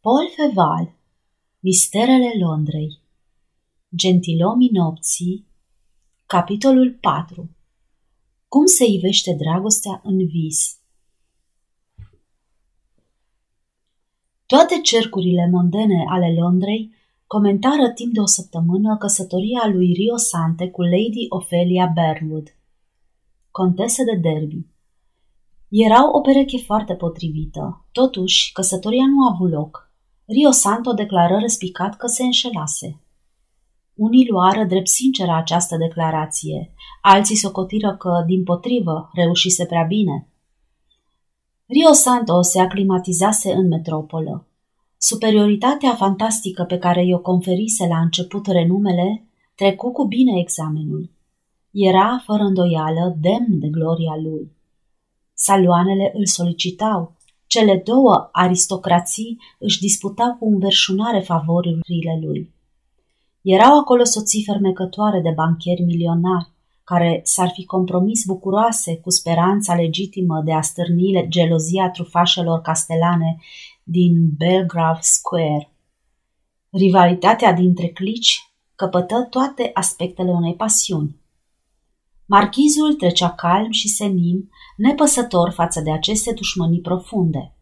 Paul Feval Misterele Londrei. Gentilomii nopții Capitolul 4 Cum se ivește dragostea în vis? Toate cercurile mondene ale Londrei comentară timp de o săptămână căsătoria lui Rio Sante cu Lady Ophelia Bernwood, contesă de Derby. Erau o pereche foarte potrivită, totuși căsătoria nu a avut loc – Rio Santo declară răspicat că se înșelase. Unii luară drept sinceră această declarație, alții socotiră că, din potrivă, reușise prea bine. Rio Santo se aclimatizase în metropolă. Superioritatea fantastică pe care i-o conferise la început renumele trecu cu bine examenul. Era, fără îndoială, demn de gloria lui. Saloanele îl solicitau, cele două aristocrații își disputau cu înverșunare favorurile lui. Erau acolo soții fermecătoare de banchieri milionari, care s-ar fi compromis bucuroase cu speranța legitimă de a stârni gelozia trufașelor castelane din Belgrave Square. Rivalitatea dintre clici căpătă toate aspectele unei pasiuni. Marchizul trecea calm și senin, nepăsător față de aceste dușmănii profunde.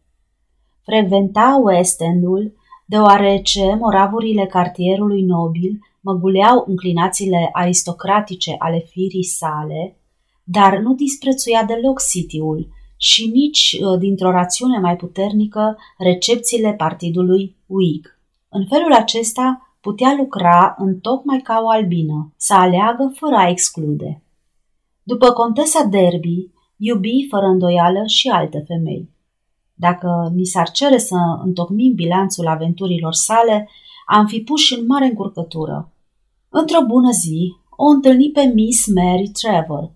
Frecventa West End-ul, deoarece moravurile cartierului nobil măguleau înclinațiile aristocratice ale firii sale, dar nu disprețuia deloc City-ul și nici, uh, dintr-o rațiune mai puternică, recepțiile partidului Whig. În felul acesta putea lucra în tocmai ca o albină, să aleagă fără a exclude. După contesa Derby, iubi fără îndoială și alte femei. Dacă ni s-ar cere să întocmim bilanțul aventurilor sale, am fi puși în mare încurcătură. Într-o bună zi, o întâlni pe Miss Mary Trevor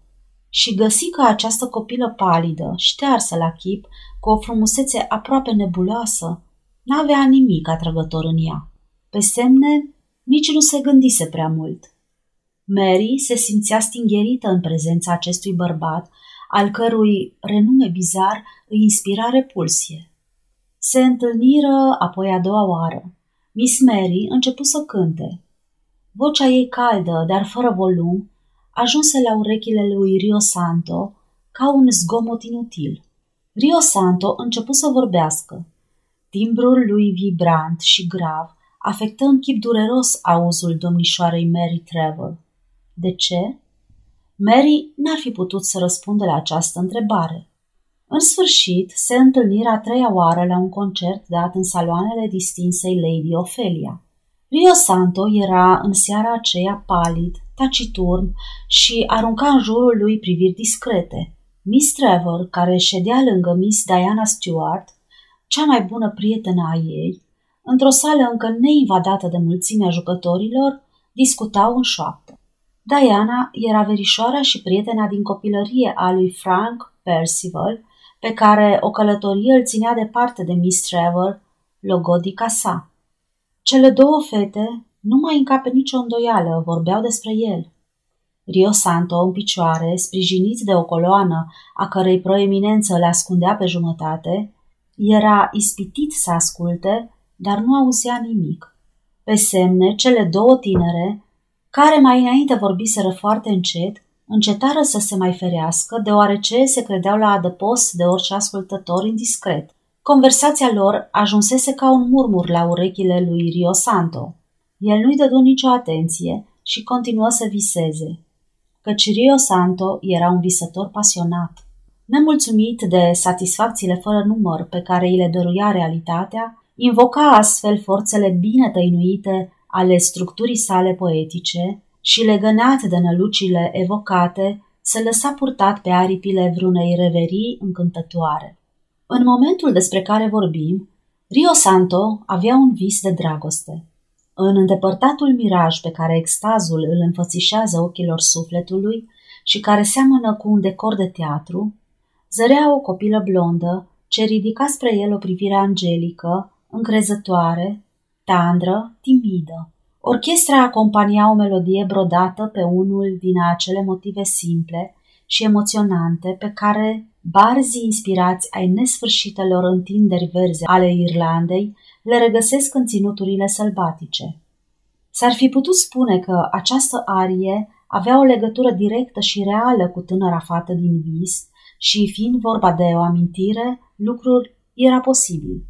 și găsi că această copilă palidă, ștearsă la chip, cu o frumusețe aproape nebuloasă, n-avea nimic atrăgător în ea. Pe semne, nici nu se gândise prea mult. Mary se simțea stingherită în prezența acestui bărbat, al cărui renume bizar îi inspira repulsie. Se întâlniră apoi a doua oară. Miss Mary început să cânte. Vocea ei caldă, dar fără volum, ajunse la urechile lui Rio Santo ca un zgomot inutil. Rio Santo început să vorbească. Timbrul lui vibrant și grav afectă în chip dureros auzul domnișoarei Mary Trevor. De ce? Mary n-ar fi putut să răspundă la această întrebare. În sfârșit, se întâlniră a treia oară la un concert dat în saloanele distinsei Lady Ophelia. Rio Santo era în seara aceea palid, taciturn și arunca în jurul lui priviri discrete. Miss Trevor, care ședea lângă Miss Diana Stewart, cea mai bună prietenă a ei, într-o sală încă neinvadată de mulțimea jucătorilor, discutau în șoaptă. Diana era verișoara și prietena din copilărie a lui Frank Percival, pe care o călătorie îl ținea departe de Miss Trevor, logodica sa. Cele două fete, nu mai încape nicio îndoială, vorbeau despre el. Rio Santo, în picioare, sprijinit de o coloană a cărei proeminență le ascundea pe jumătate, era ispitit să asculte, dar nu auzea nimic. Pe semne, cele două tinere, care mai înainte vorbiseră foarte încet, încetară să se mai ferească, deoarece se credeau la adăpost de orice ascultător indiscret. Conversația lor ajunsese ca un murmur la urechile lui Rio Santo. El nu-i dădu nicio atenție și continuă să viseze, căci Rio Santo era un visător pasionat. Nemulțumit de satisfacțiile fără număr pe care îi le dăruia realitatea, invoca astfel forțele bine tăinuite ale structurii sale poetice și legănat de nălucile evocate, se lăsa purtat pe aripile vreunei reverii încântătoare. În momentul despre care vorbim, Rio Santo avea un vis de dragoste. În îndepărtatul miraj pe care extazul îl înfățișează ochilor sufletului și care seamănă cu un decor de teatru, zărea o copilă blondă ce ridica spre el o privire angelică, încrezătoare, tandră, timidă. Orchestra acompania o melodie brodată pe unul din acele motive simple și emoționante pe care barzii inspirați ai nesfârșitelor întinderi verzi ale Irlandei le regăsesc în ținuturile sălbatice. S-ar fi putut spune că această arie avea o legătură directă și reală cu tânăra fată din vis și, fiind vorba de o amintire, lucrul era posibil.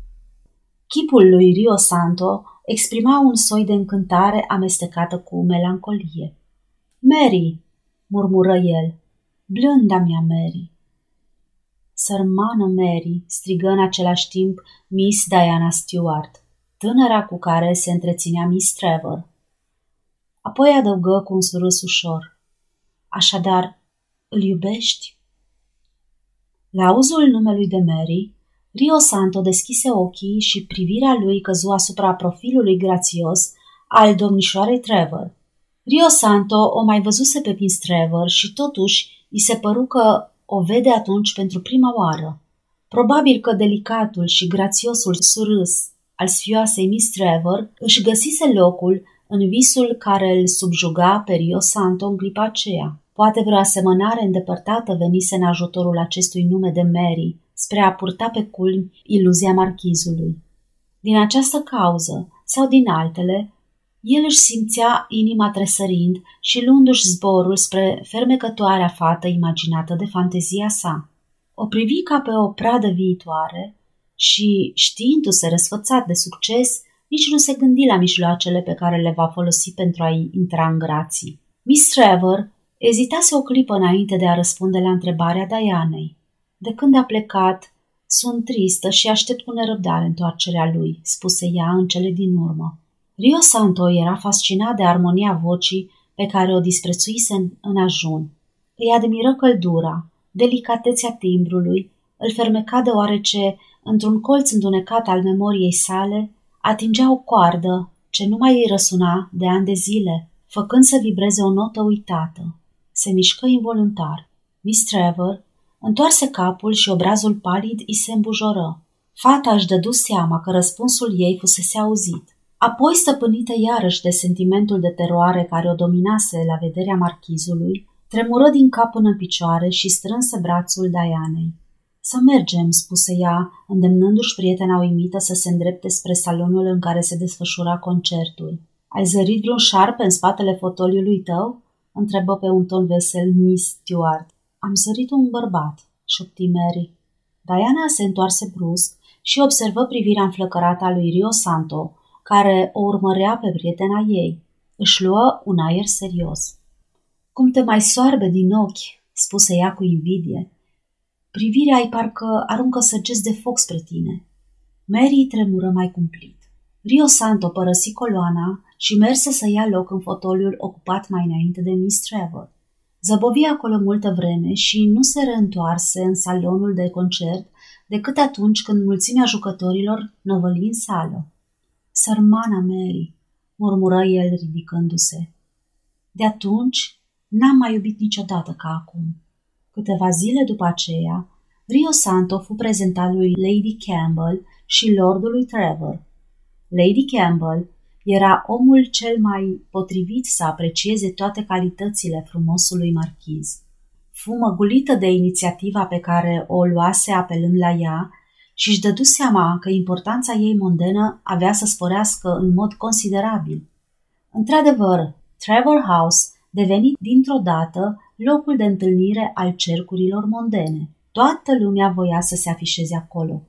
Chipul lui Rio Santo exprima un soi de încântare amestecată cu melancolie. Mary, murmură el, blânda mea Mary. Sărmană Mary, strigă în același timp Miss Diana Stewart, tânăra cu care se întreținea Miss Trevor. Apoi adăugă cu un surâs ușor. Așadar, îl iubești? La auzul numelui de Mary, Rio Santo deschise ochii și privirea lui căzu asupra profilului grațios al domnișoarei Trevor. Rio Santo o mai văzuse pe Miss Trevor și totuși îi se păru că o vede atunci pentru prima oară. Probabil că delicatul și grațiosul surâs al sfioasei Miss Trevor își găsise locul în visul care îl subjuga pe Rio Santo în clipa aceea. Poate vreo asemănare îndepărtată venise în ajutorul acestui nume de Mary, spre a purta pe culmi iluzia marchizului. Din această cauză, sau din altele, el își simțea inima tresărind și luându-și zborul spre fermecătoarea fată imaginată de fantezia sa. O privi ca pe o pradă viitoare și, știindu-se răsfățat de succes, nici nu se gândi la mijloacele pe care le va folosi pentru a-i intra în grații. Miss Trevor ezitase o clipă înainte de a răspunde la întrebarea Dianei. De când a plecat, sunt tristă și aștept cu nerăbdare întoarcerea lui, spuse ea în cele din urmă. Rio Santo era fascinat de armonia vocii pe care o disprețuise în, în ajun. Îi admiră căldura, delicatețea timbrului, îl fermeca deoarece, într-un colț îndunecat al memoriei sale, atingea o coardă ce nu mai îi răsuna de ani de zile, făcând să vibreze o notă uitată. Se mișcă involuntar. Miss Trevor întoarse capul și obrazul palid îi se îmbujoră. Fata își dădu seama că răspunsul ei fusese auzit. Apoi, stăpânită iarăși de sentimentul de teroare care o dominase la vederea marchizului, tremură din cap până în picioare și strânse brațul Dianei. Să mergem, spuse ea, îndemnându-și prietena uimită să se îndrepte spre salonul în care se desfășura concertul. Ai zărit vreun șarpe în spatele fotoliului tău? Întrebă pe un ton vesel Miss Stewart. Am zărit un bărbat, șopti Mary. Diana se întoarse brusc și observă privirea înflăcărată a lui Rio Santo, care o urmărea pe prietena ei. Își luă un aer serios. Cum te mai soarbe din ochi, spuse ea cu invidie. Privirea ai parcă aruncă săgeți de foc spre tine. Mary tremură mai cumplit. Rio Santo părăsi coloana și merse să ia loc în fotoliul ocupat mai înainte de Miss Trevor. Zăbovi acolo multă vreme și nu se reîntoarse în salonul de concert decât atunci când mulțimea jucătorilor năvăli în sală. Sărmana Mary, murmură el ridicându-se. De atunci n-am mai iubit niciodată ca acum. Câteva zile după aceea, Rio Santo fu prezentat lui Lady Campbell și lordului Trevor. Lady Campbell era omul cel mai potrivit să aprecieze toate calitățile frumosului marchiz. Fu măgulită de inițiativa pe care o luase apelând la ea și își dădu seama că importanța ei mondenă avea să sporească în mod considerabil. Într-adevăr, Trevor House deveni dintr-o dată locul de întâlnire al cercurilor mondene. Toată lumea voia să se afișeze acolo,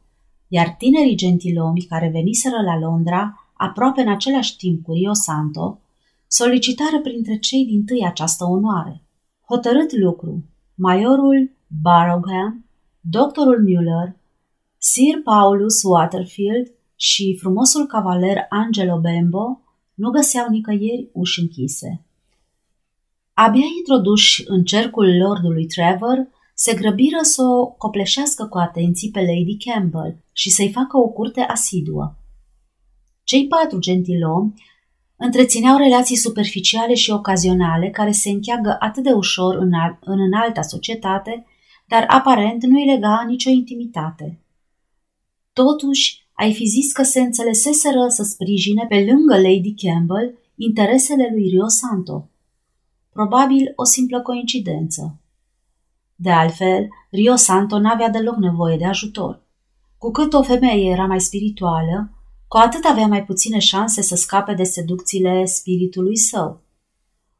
iar tinerii gentilomi care veniseră la Londra, aproape în același timp cu Rio Santo, solicitară printre cei din tâi această onoare. Hotărât lucru, majorul Barrowham, doctorul Muller, Sir Paulus Waterfield și frumosul cavaler Angelo Bembo nu găseau nicăieri uși închise. Abia introduși în cercul lordului Trevor, se grăbiră să o copleșească cu atenții pe Lady Campbell și să-i facă o curte asiduă. Cei patru gentilomi întrețineau relații superficiale și ocazionale care se încheagă atât de ușor în, al- în înalta societate, dar aparent nu îi lega nicio intimitate. Totuși, ai fi zis că se înțeleseseră să sprijine pe lângă Lady Campbell interesele lui Rio Santo. Probabil o simplă coincidență. De altfel, Rio Santo n-avea deloc nevoie de ajutor. Cu cât o femeie era mai spirituală, cu atât avea mai puține șanse să scape de seducțiile spiritului său.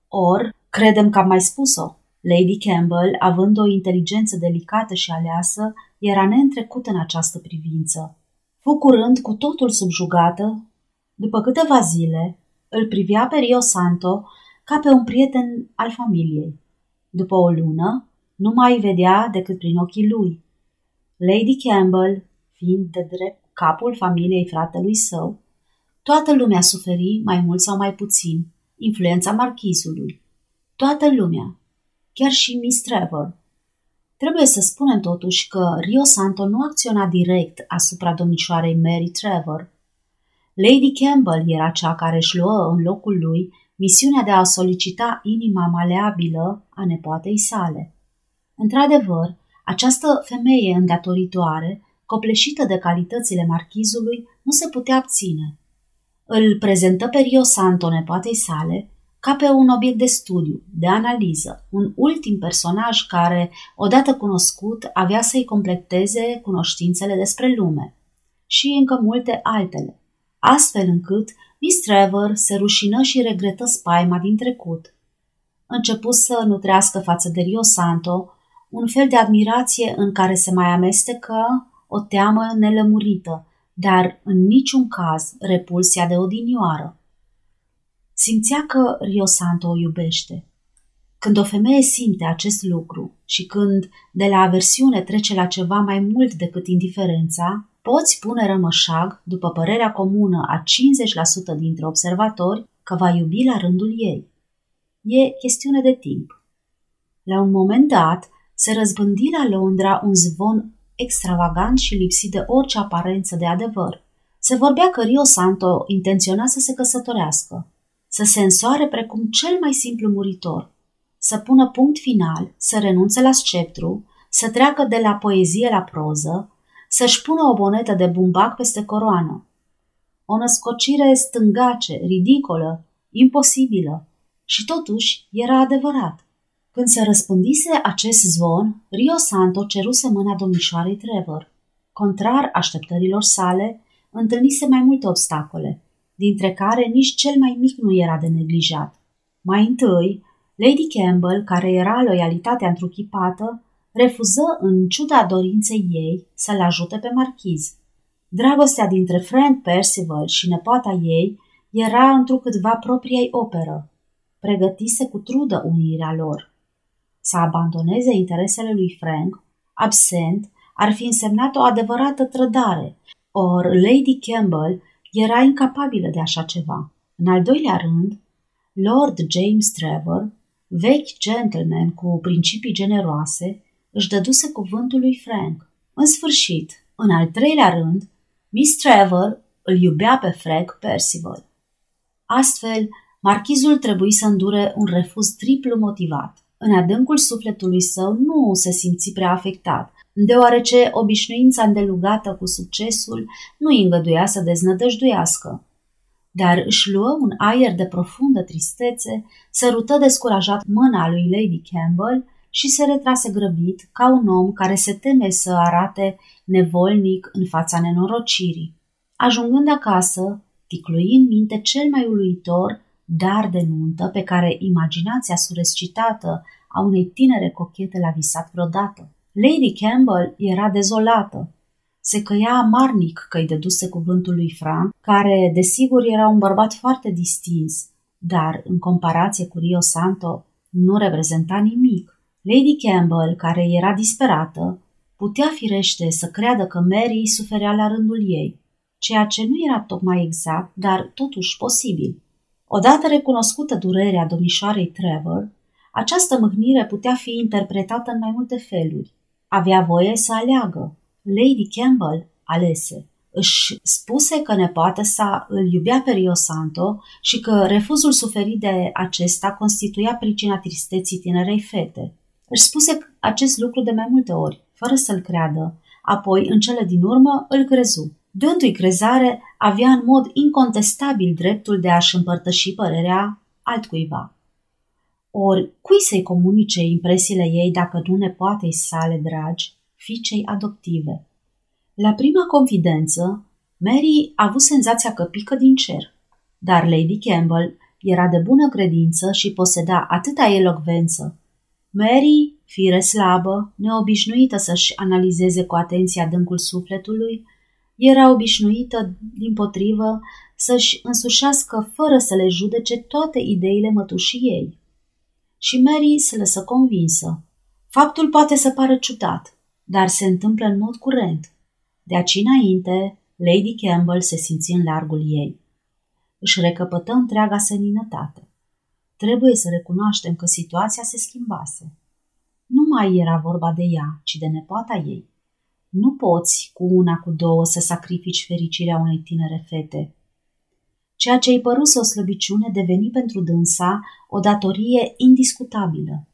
Or, credem că am mai spus-o, Lady Campbell, având o inteligență delicată și aleasă, era neîntrecută în această privință. Fu curând cu totul subjugată. După câteva zile, îl privea pe Rio Santo ca pe un prieten al familiei. După o lună, nu mai vedea decât prin ochii lui. Lady Campbell, fiind de drept capul familiei fratelui său, toată lumea suferi, mai mult sau mai puțin, influența marchizului. Toată lumea, chiar și Miss Trevor. Trebuie să spunem totuși că Rio Santo nu acționa direct asupra domnișoarei Mary Trevor. Lady Campbell era cea care își luă în locul lui misiunea de a solicita inima maleabilă a nepoatei sale. Într-adevăr, această femeie îndatoritoare, copleșită de calitățile marchizului, nu se putea abține. Îl prezentă pe Rio Santo nepoatei sale ca pe un obiect de studiu, de analiză, un ultim personaj care, odată cunoscut, avea să-i completeze cunoștințele despre lume și încă multe altele, astfel încât Miss Trevor se rușină și regretă spaima din trecut. Început să nutrească față de Rio Santo un fel de admirație în care se mai amestecă o teamă nelămurită, dar în niciun caz repulsia de odinioară. Simțea că Rio Santo o iubește. Când o femeie simte acest lucru și când de la aversiune trece la ceva mai mult decât indiferența, poți pune rămășag, după părerea comună a 50% dintre observatori, că va iubi la rândul ei. E chestiune de timp. La un moment dat, se răzbândi la Londra un zvon extravagant și lipsit de orice aparență de adevăr. Se vorbea că Rio Santo intenționa să se căsătorească, să se însoare precum cel mai simplu muritor, să pună punct final, să renunțe la sceptru, să treacă de la poezie la proză, să-și pună o bonetă de bumbac peste coroană. O născocire stângace, ridicolă, imposibilă și totuși era adevărat. Când se răspândise acest zvon, Rio Santo ceruse mâna domnișoarei Trevor. Contrar așteptărilor sale, întâlnise mai multe obstacole, dintre care nici cel mai mic nu era de neglijat. Mai întâi, Lady Campbell, care era loialitatea întruchipată, refuză în ciuda dorinței ei să-l ajute pe marchiz. Dragostea dintre Frank Percival și nepoata ei era întrucâtva propriei operă. Pregătise cu trudă unirea lor. Să abandoneze interesele lui Frank, absent, ar fi însemnat o adevărată trădare, or Lady Campbell era incapabilă de așa ceva. În al doilea rând, Lord James Trevor, vechi gentleman cu principii generoase, își dăduse cuvântul lui Frank. În sfârșit, în al treilea rând, Miss Trevor îl iubea pe Frank Percival. Astfel, marchizul trebuie să îndure un refuz triplu motivat. În adâncul sufletului său nu se simți prea afectat, deoarece obișnuința îndelugată cu succesul nu îi îngăduia să deznădăjduiască. Dar își luă un aer de profundă tristețe, sărută descurajat mâna lui Lady Campbell și se retrase grăbit ca un om care se teme să arate nevolnic în fața nenorocirii. Ajungând acasă, ticlui în minte cel mai uluitor dar de nuntă pe care imaginația surescitată a unei tinere cochete l-a visat vreodată. Lady Campbell era dezolată. Se căia amarnic că îi dăduse cuvântul lui Frank, care, desigur, era un bărbat foarte distins, dar, în comparație cu Rio Santo, nu reprezenta nimic. Lady Campbell, care era disperată, putea firește să creadă că Mary suferea la rândul ei, ceea ce nu era tocmai exact, dar totuși posibil. Odată recunoscută durerea domnișoarei Trevor, această mâhnire putea fi interpretată în mai multe feluri. Avea voie să aleagă. Lady Campbell alese. Își spuse că nepoată sa îl iubea pe Rio Santo și că refuzul suferit de acesta constituia pricina tristeții tinerei fete. Își spuse acest lucru de mai multe ori, fără să-l creadă. Apoi, în cele din urmă, îl crezu. Dându-i crezare, avea în mod incontestabil dreptul de a-și împărtăși părerea altcuiva. Ori cui să-i comunice impresiile ei dacă nu nepoatei sale dragi, fiicei adoptive? La prima confidență, Mary a avut senzația că pică din cer, dar Lady Campbell era de bună credință și poseda atâta elocvență. Mary, fire slabă, neobișnuită să-și analizeze cu atenție adâncul sufletului, era obișnuită, din potrivă, să-și însușească fără să le judece toate ideile mătușii ei. Și Mary se lăsă convinsă. Faptul poate să pară ciudat, dar se întâmplă în mod curent. De aici înainte, Lady Campbell se simți în largul ei. Își recăpătă întreaga seninătate. Trebuie să recunoaștem că situația se schimbase. Nu mai era vorba de ea, ci de nepoata ei. Nu poți cu una, cu două, să sacrifici fericirea unei tinere fete. Ceea ce îi păruse o slăbiciune deveni pentru dânsa o datorie indiscutabilă.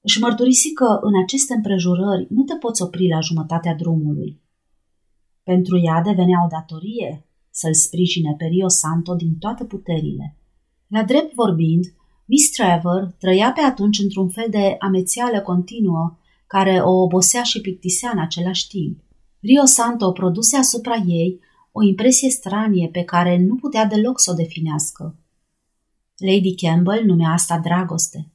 Își mărturisi că în aceste împrejurări nu te poți opri la jumătatea drumului. Pentru ea devenea o datorie să-l sprijine pe Rio Santo din toate puterile. La drept vorbind, Miss Trevor trăia pe atunci într-un fel de amețială continuă care o obosea și plictisea în același timp. Rio Santo produse asupra ei o impresie stranie pe care nu putea deloc să o definească. Lady Campbell numea asta dragoste.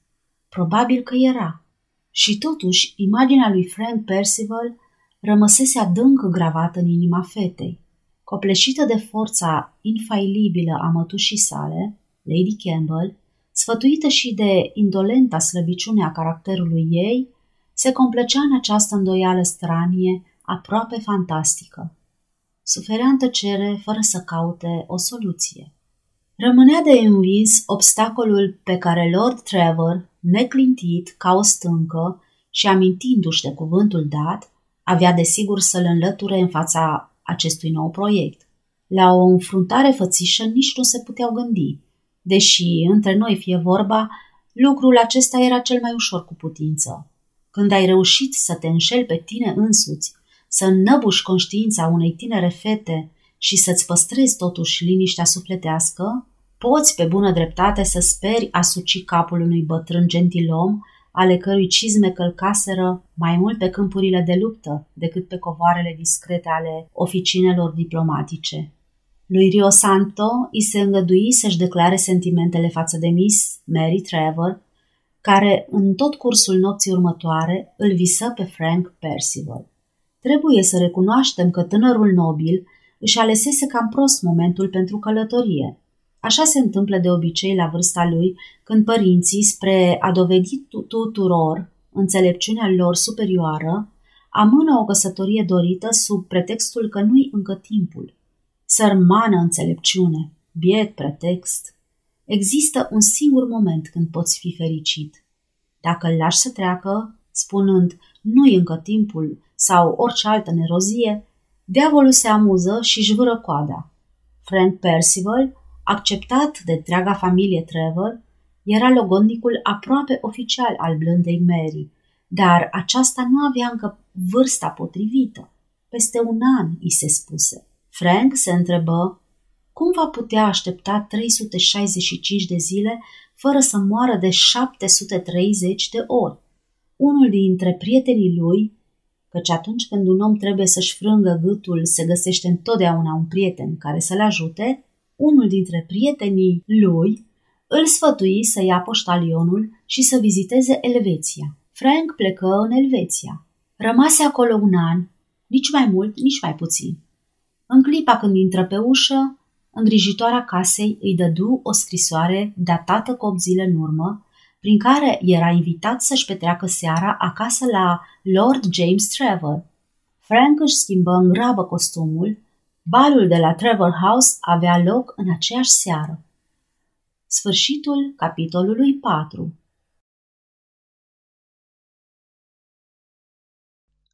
Probabil că era. Și totuși, imaginea lui Frank Percival rămăsese adânc gravată în inima fetei. Copleșită de forța infailibilă a mătușii sale, Lady Campbell, sfătuită și de indolenta slăbiciune a caracterului ei, se complăcea în această îndoială stranie, aproape fantastică. Suferea în tăcere fără să caute o soluție. Rămânea de învins obstacolul pe care Lord Trevor, neclintit ca o stâncă și amintindu-și de cuvântul dat, avea desigur să-l înlăture în fața acestui nou proiect. La o înfruntare fățișă nici nu se puteau gândi, deși între noi fie vorba, lucrul acesta era cel mai ușor cu putință. Când ai reușit să te înșeli pe tine însuți, să înnăbuși conștiința unei tinere fete și să-ți păstrezi totuși liniștea sufletească, poți pe bună dreptate să speri a suci capul unui bătrân gentilom ale cărui cizme călcaseră mai mult pe câmpurile de luptă decât pe covoarele discrete ale oficinelor diplomatice. Lui Rio Santo îi se îngădui să-și declare sentimentele față de Miss Mary Trevor, care în tot cursul nopții următoare îl visă pe Frank Percival. Trebuie să recunoaștem că tânărul nobil își alesese cam prost momentul pentru călătorie – Așa se întâmplă de obicei la vârsta lui, când părinții, spre a dovedi tuturor înțelepciunea lor superioară, amână o căsătorie dorită sub pretextul că nu-i încă timpul. Sărmană înțelepciune, biet pretext. Există un singur moment când poți fi fericit. Dacă îl lași să treacă, spunând nu-i încă timpul sau orice altă nerozie, diavolul se amuză și își vâră coada. Frank Percival acceptat de întreaga familie Trevor, era logodnicul aproape oficial al blândei Mary, dar aceasta nu avea încă vârsta potrivită. Peste un an, i se spuse. Frank se întrebă cum va putea aștepta 365 de zile fără să moară de 730 de ori. Unul dintre prietenii lui, căci atunci când un om trebuie să-și frângă gâtul, se găsește întotdeauna un prieten care să-l ajute, unul dintre prietenii lui îl sfătui să ia poștalionul și să viziteze Elveția. Frank plecă în Elveția. Rămase acolo un an, nici mai mult, nici mai puțin. În clipa când intră pe ușă, îngrijitoarea casei îi dădu o scrisoare datată cu 8 zile în urmă, prin care era invitat să-și petreacă seara acasă la Lord James Trevor. Frank își schimbă în grabă costumul Balul de la Trevor House avea loc în aceeași seară. Sfârșitul capitolului 4